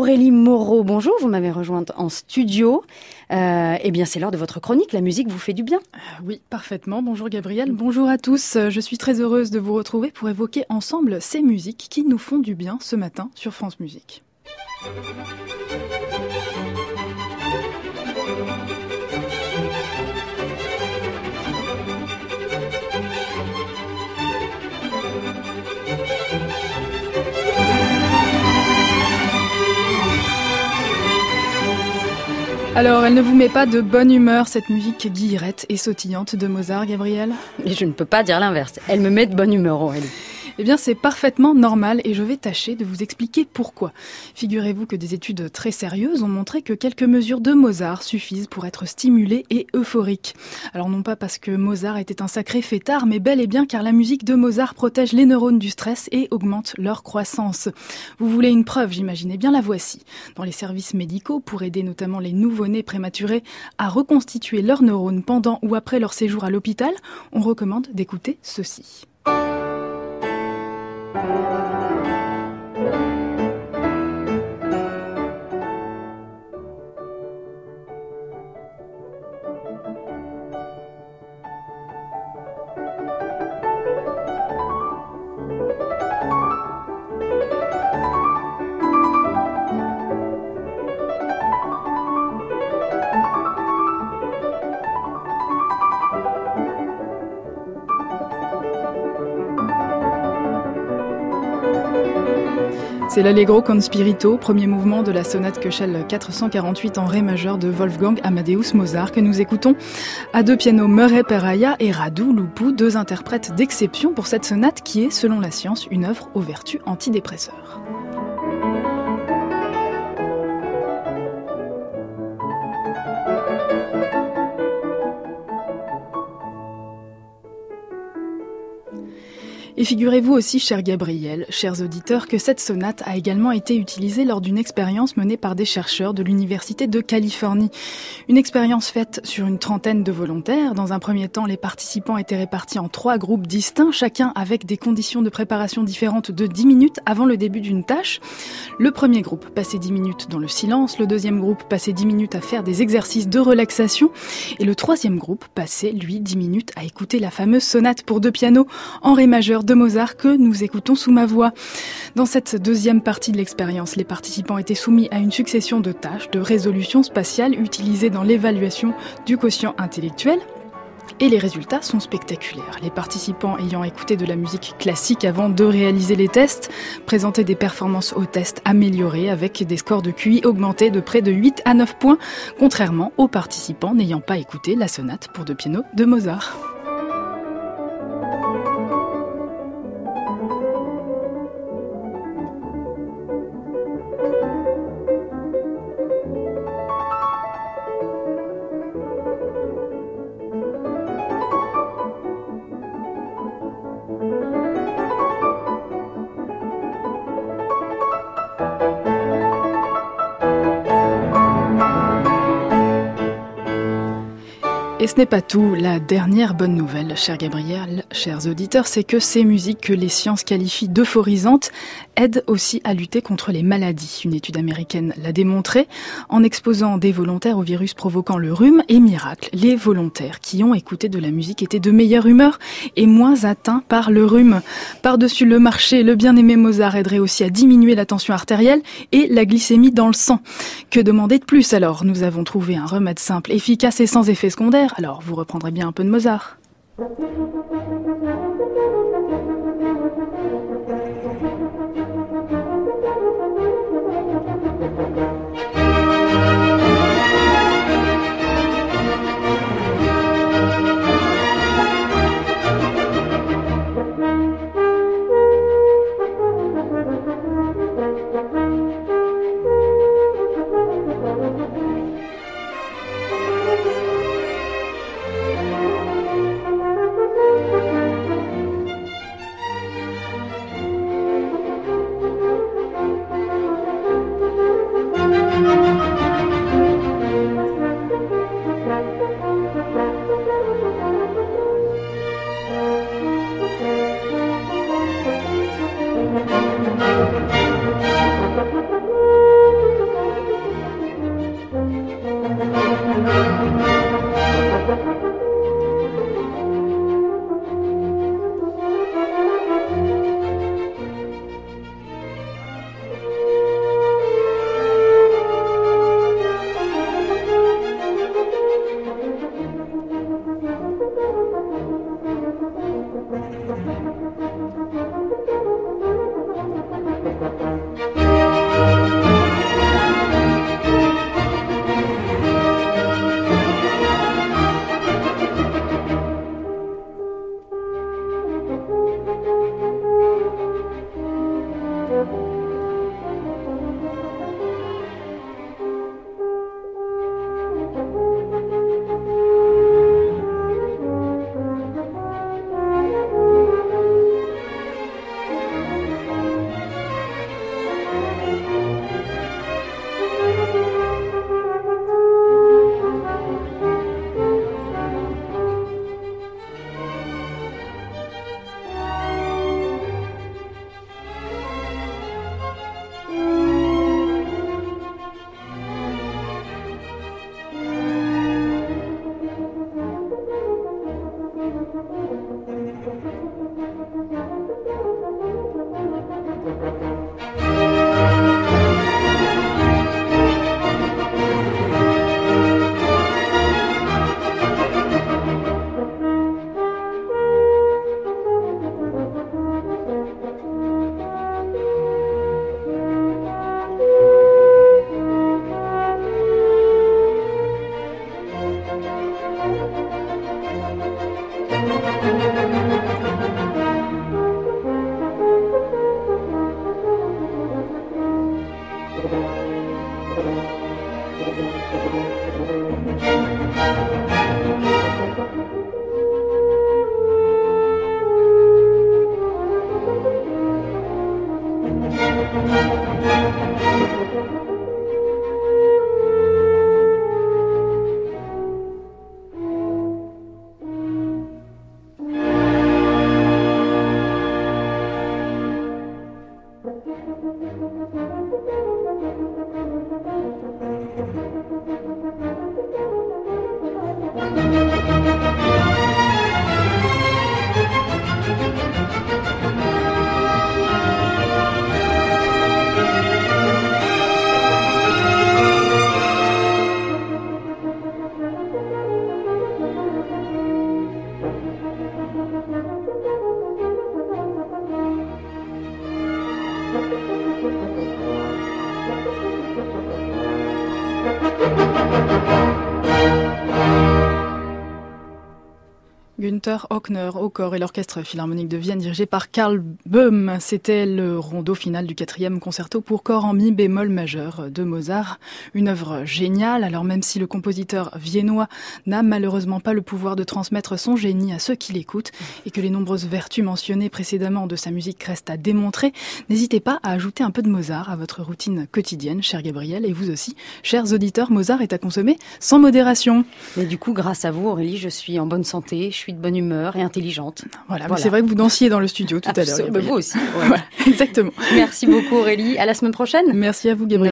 Aurélie Moreau, bonjour, vous m'avez rejointe en studio. Euh, eh bien, c'est l'heure de votre chronique. La musique vous fait du bien. Euh, oui, parfaitement. Bonjour Gabriel. Bonjour à tous. Je suis très heureuse de vous retrouver pour évoquer ensemble ces musiques qui nous font du bien ce matin sur France Musique. Alors, elle ne vous met pas de bonne humeur, cette musique guillerette et sautillante de Mozart, Gabriel? Je ne peux pas dire l'inverse. Elle me met de bonne humeur, Aurélie. Eh bien, c'est parfaitement normal et je vais tâcher de vous expliquer pourquoi. Figurez-vous que des études très sérieuses ont montré que quelques mesures de Mozart suffisent pour être stimulés et euphoriques. Alors non pas parce que Mozart était un sacré fêtard, mais bel et bien car la musique de Mozart protège les neurones du stress et augmente leur croissance. Vous voulez une preuve, j'imaginais bien la voici. Dans les services médicaux, pour aider notamment les nouveau-nés prématurés à reconstituer leurs neurones pendant ou après leur séjour à l'hôpital, on recommande d'écouter ceci. Thank you. C'est l'Allegro con spirito, premier mouvement de la sonate Köchel 448 en ré majeur de Wolfgang Amadeus Mozart que nous écoutons à deux pianos Murray Peraya et Radu Lupu, deux interprètes d'exception pour cette sonate qui est, selon la science, une œuvre aux vertus antidépresseurs. Et figurez-vous aussi, cher Gabriel, chers auditeurs, que cette sonate a également été utilisée lors d'une expérience menée par des chercheurs de l'Université de Californie. Une expérience faite sur une trentaine de volontaires. Dans un premier temps, les participants étaient répartis en trois groupes distincts, chacun avec des conditions de préparation différentes de 10 minutes avant le début d'une tâche. Le premier groupe passait 10 minutes dans le silence, le deuxième groupe passait 10 minutes à faire des exercices de relaxation, et le troisième groupe passait, lui, 10 minutes à écouter la fameuse sonate pour deux pianos en ré majeur de Mozart que nous écoutons sous ma voix. Dans cette deuxième partie de l'expérience, les participants étaient soumis à une succession de tâches de résolution spatiale utilisées dans l'évaluation du quotient intellectuel. Et les résultats sont spectaculaires. Les participants ayant écouté de la musique classique avant de réaliser les tests présentaient des performances au test améliorées avec des scores de QI augmentés de près de 8 à 9 points, contrairement aux participants n'ayant pas écouté la sonate pour deux pianos de Mozart. Et ce n'est pas tout. La dernière bonne nouvelle, cher Gabriel, chers auditeurs, c'est que ces musiques que les sciences qualifient d'euphorisantes aident aussi à lutter contre les maladies. Une étude américaine l'a démontré en exposant des volontaires au virus provoquant le rhume et miracle. Les volontaires qui ont écouté de la musique étaient de meilleure humeur et moins atteints par le rhume. Par-dessus le marché, le bien-aimé Mozart aiderait aussi à diminuer la tension artérielle et la glycémie dans le sang. Que demander de plus alors? Nous avons trouvé un remède simple, efficace et sans effet secondaire alors vous reprendrez bien un peu de Mozart. Música Günther Hockner au corps et l'orchestre philharmonique de Vienne dirigé par Karl Böhm. C'était le rondeau final du quatrième concerto pour corps en mi bémol majeur de Mozart. Une œuvre géniale, alors même si le compositeur viennois n'a malheureusement pas le pouvoir de transmettre son génie à ceux qui l'écoutent et que les nombreuses vertus mentionnées précédemment de sa musique restent à démontrer, n'hésitez pas à ajouter un peu de Mozart à votre routine quotidienne, cher Gabriel, et vous aussi, chers auditeurs, Mozart est à consommer sans modération. Mais du coup, grâce à vous, Aurélie, je suis en bonne santé, de bonne humeur et intelligente. Voilà, c'est vrai que vous dansiez dans le studio tout à l'heure. Vous aussi. exactement. Merci beaucoup Aurélie. À la semaine prochaine. Merci à vous Gabriel.